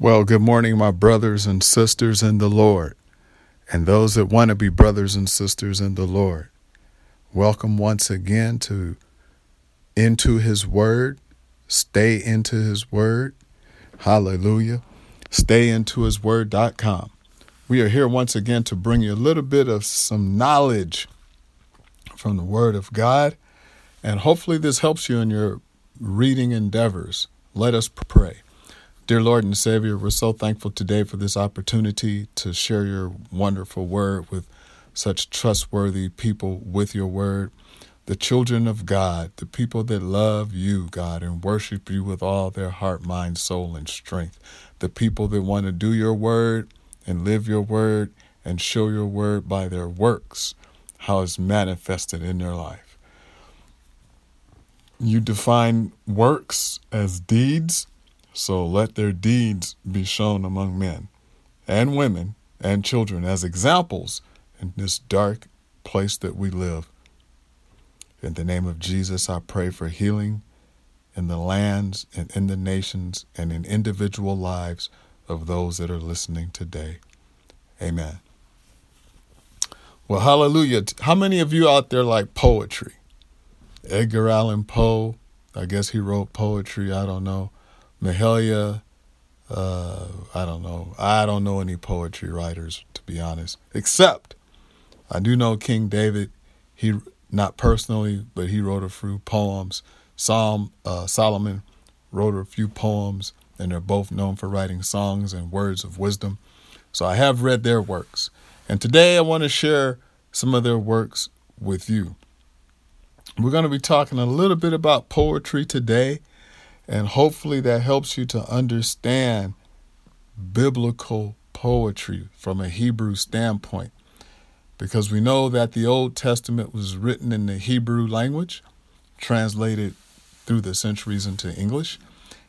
Well, good morning, my brothers and sisters in the Lord, and those that want to be brothers and sisters in the Lord. Welcome once again to Into His Word. Stay into His Word. Hallelujah. Stay into His Word.com. We are here once again to bring you a little bit of some knowledge from the Word of God, and hopefully this helps you in your reading endeavors. Let us pray. Dear Lord and Savior, we're so thankful today for this opportunity to share your wonderful word with such trustworthy people with your word. The children of God, the people that love you, God, and worship you with all their heart, mind, soul, and strength. The people that want to do your word and live your word and show your word by their works, how it's manifested in their life. You define works as deeds so let their deeds be shown among men and women and children as examples in this dark place that we live. In the name of Jesus, I pray for healing in the lands and in the nations and in individual lives of those that are listening today. Amen. Well, hallelujah. How many of you out there like poetry? Edgar Allan Poe, I guess he wrote poetry, I don't know. Mahalia, uh, I don't know. I don't know any poetry writers, to be honest, except I do know King David. He, not personally, but he wrote a few poems. Psalm, uh, Solomon wrote a few poems, and they're both known for writing songs and words of wisdom. So I have read their works. And today I want to share some of their works with you. We're going to be talking a little bit about poetry today and hopefully that helps you to understand biblical poetry from a Hebrew standpoint. Because we know that the Old Testament was written in the Hebrew language, translated through the centuries into English.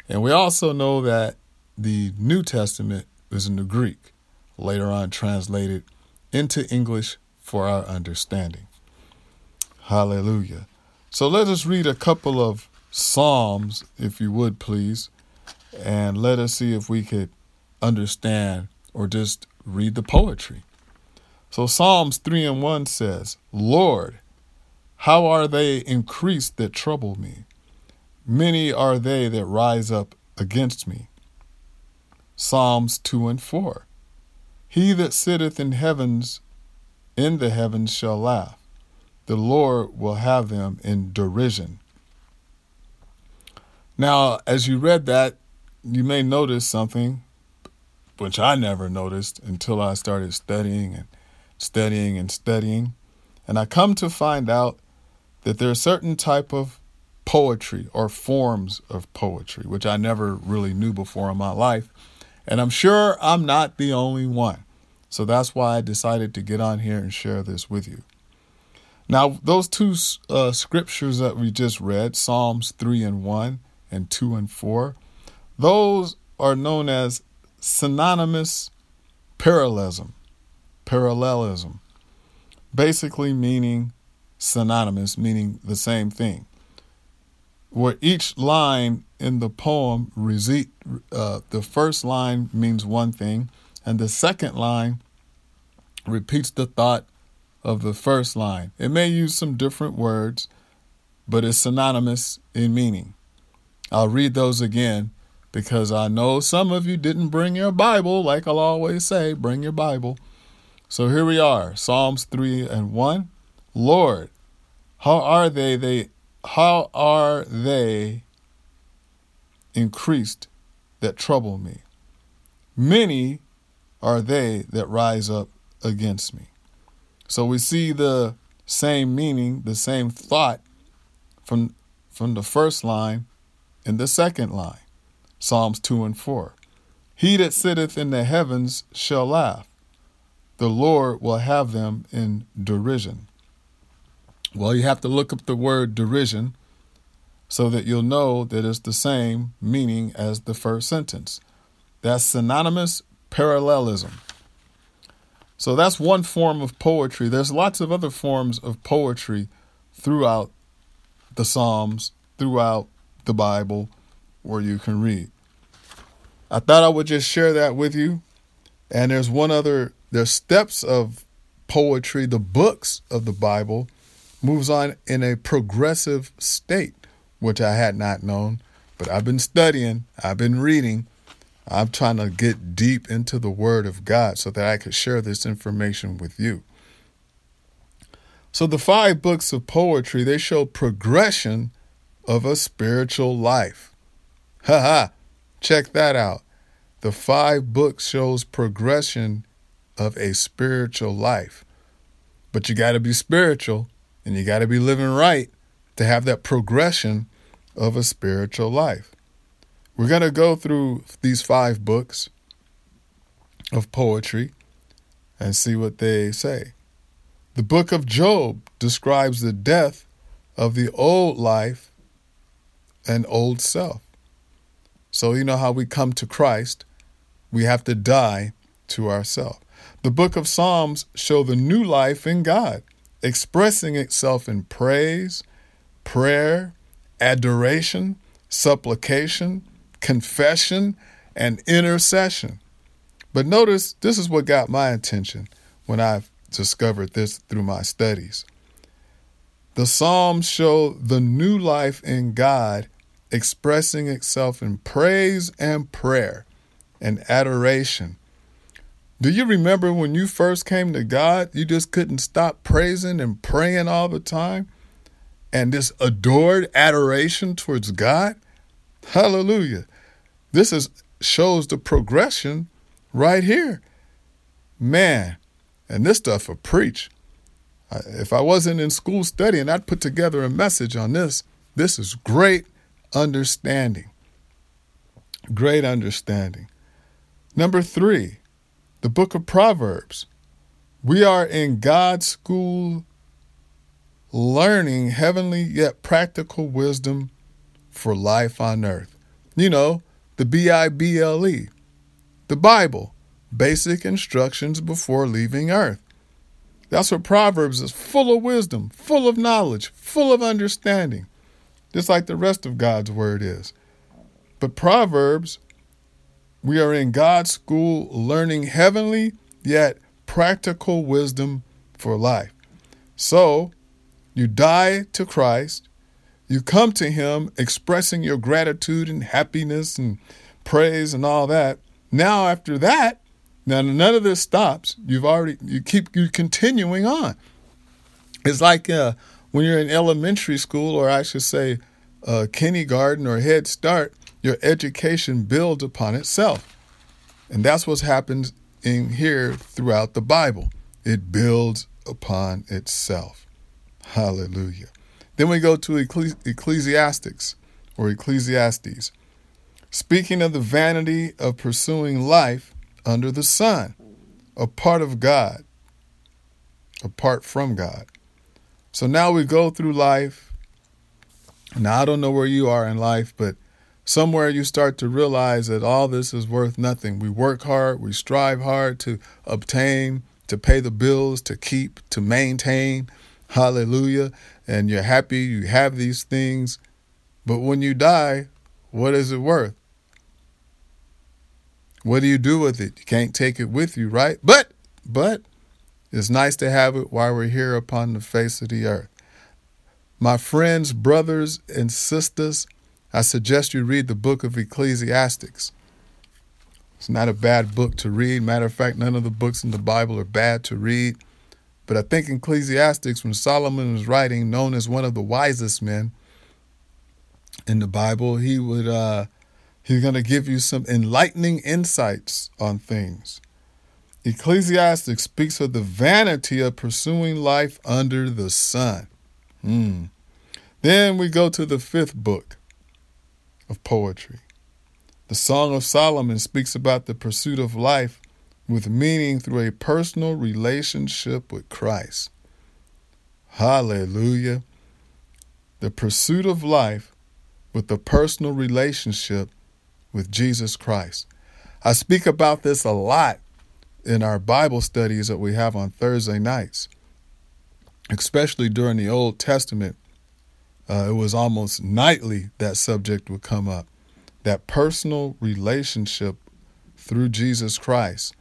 And we also know that the New Testament was in the Greek, later on translated into English for our understanding. Hallelujah. So let us read a couple of Psalms, if you would please, and let us see if we could understand or just read the poetry. So Psalms 3 and 1 says, Lord, how are they increased that trouble me? Many are they that rise up against me. Psalms 2 and 4. He that sitteth in heavens, in the heavens shall laugh. The Lord will have them in derision. Now, as you read that, you may notice something which I never noticed until I started studying and studying and studying. And I come to find out that there are certain type of poetry or forms of poetry which I never really knew before in my life. And I'm sure I'm not the only one. So that's why I decided to get on here and share this with you. Now, those two uh, scriptures that we just read, Psalms 3 and 1, and 2 and 4. Those are known as synonymous parallelism. Parallelism. Basically meaning synonymous, meaning the same thing. Where each line in the poem, uh, the first line means one thing, and the second line repeats the thought of the first line. It may use some different words, but it's synonymous in meaning. I'll read those again because I know some of you didn't bring your Bible, like I'll always say, bring your Bible. So here we are, Psalms 3 and 1. Lord, how are they they how are they increased that trouble me? Many are they that rise up against me. So we see the same meaning, the same thought from from the first line in the second line, Psalms 2 and 4. He that sitteth in the heavens shall laugh. The Lord will have them in derision. Well, you have to look up the word derision so that you'll know that it's the same meaning as the first sentence. That's synonymous parallelism. So that's one form of poetry. There's lots of other forms of poetry throughout the Psalms, throughout the Bible where you can read. I thought I would just share that with you. And there's one other, there's steps of poetry, the books of the Bible moves on in a progressive state, which I had not known. But I've been studying, I've been reading, I'm trying to get deep into the Word of God so that I could share this information with you. So the five books of poetry, they show progression of a spiritual life. Ha ha. Check that out. The five books shows progression of a spiritual life. But you got to be spiritual and you got to be living right to have that progression of a spiritual life. We're going to go through these five books of poetry and see what they say. The book of Job describes the death of the old life and old self. So, you know how we come to Christ, we have to die to ourselves. The book of Psalms show the new life in God, expressing itself in praise, prayer, adoration, supplication, confession, and intercession. But notice this is what got my attention when I discovered this through my studies. The Psalms show the new life in God expressing itself in praise and prayer and adoration. Do you remember when you first came to God, you just couldn't stop praising and praying all the time? And this adored adoration towards God? Hallelujah. This is shows the progression right here. Man, and this stuff for preach. If I wasn't in school studying, I'd put together a message on this. This is great understanding. Great understanding. Number three, the book of Proverbs. We are in God's school learning heavenly yet practical wisdom for life on earth. You know, the B I B L E, the Bible, basic instructions before leaving earth. That's what Proverbs is full of wisdom, full of knowledge, full of understanding, just like the rest of God's word is. But Proverbs, we are in God's school learning heavenly yet practical wisdom for life. So, you die to Christ, you come to Him expressing your gratitude and happiness and praise and all that. Now, after that, now none of this stops. You've already you keep you continuing on. It's like uh, when you're in elementary school, or I should say, uh, kindergarten or Head Start. Your education builds upon itself, and that's what's happens in here throughout the Bible. It builds upon itself. Hallelujah. Then we go to Ecclesiastics or Ecclesiastes. Speaking of the vanity of pursuing life, under the sun, a part of God, apart from God. So now we go through life. Now, I don't know where you are in life, but somewhere you start to realize that all this is worth nothing. We work hard, we strive hard to obtain, to pay the bills, to keep, to maintain. Hallelujah. And you're happy you have these things. But when you die, what is it worth? What do you do with it? You can't take it with you, right? But, but, it's nice to have it while we're here upon the face of the earth. My friends, brothers, and sisters, I suggest you read the book of Ecclesiastics. It's not a bad book to read. Matter of fact, none of the books in the Bible are bad to read. But I think Ecclesiastics, when Solomon was writing, known as one of the wisest men in the Bible, he would uh, He's going to give you some enlightening insights on things. Ecclesiastes speaks of the vanity of pursuing life under the sun. Hmm. Then we go to the fifth book of poetry. The Song of Solomon speaks about the pursuit of life with meaning through a personal relationship with Christ. Hallelujah. The pursuit of life with a personal relationship with Jesus Christ. I speak about this a lot in our Bible studies that we have on Thursday nights, especially during the Old Testament. Uh, it was almost nightly that subject would come up that personal relationship through Jesus Christ.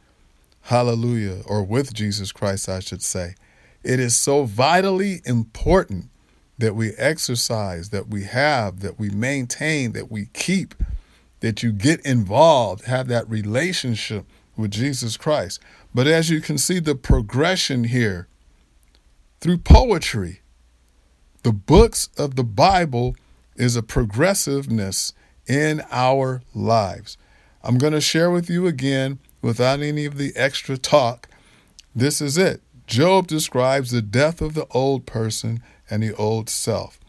Hallelujah, or with Jesus Christ, I should say. It is so vitally important that we exercise, that we have, that we maintain, that we keep, that you get involved, have that relationship with Jesus Christ. But as you can see, the progression here through poetry, the books of the Bible is a progressiveness in our lives. I'm going to share with you again, without any of the extra talk. This is it. Job describes the death of the old person and the old self.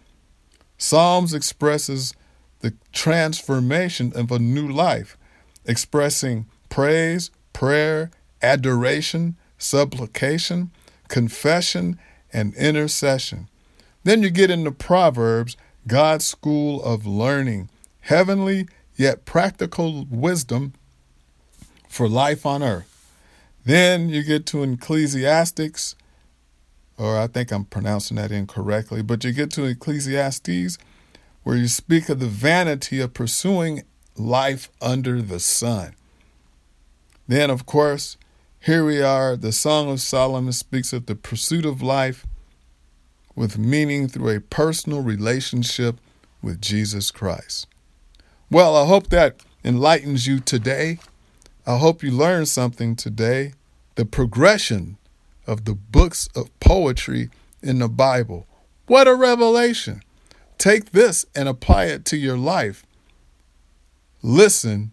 Psalms expresses the transformation of a new life, expressing praise, prayer, adoration, supplication, confession, and intercession. Then you get into Proverbs, God's school of learning, heavenly yet practical wisdom for life on earth. Then you get to Ecclesiastics, or I think I'm pronouncing that incorrectly, but you get to Ecclesiastes, where you speak of the vanity of pursuing life under the sun. Then, of course, here we are. The Song of Solomon speaks of the pursuit of life with meaning through a personal relationship with Jesus Christ. Well, I hope that enlightens you today. I hope you learned something today. The progression of the books of poetry in the Bible. What a revelation! Take this and apply it to your life. Listen,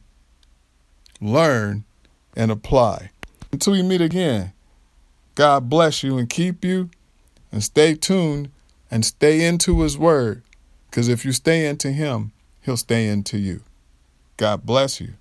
learn, and apply. Until we meet again, God bless you and keep you, and stay tuned and stay into His Word. Because if you stay into Him, He'll stay into you. God bless you.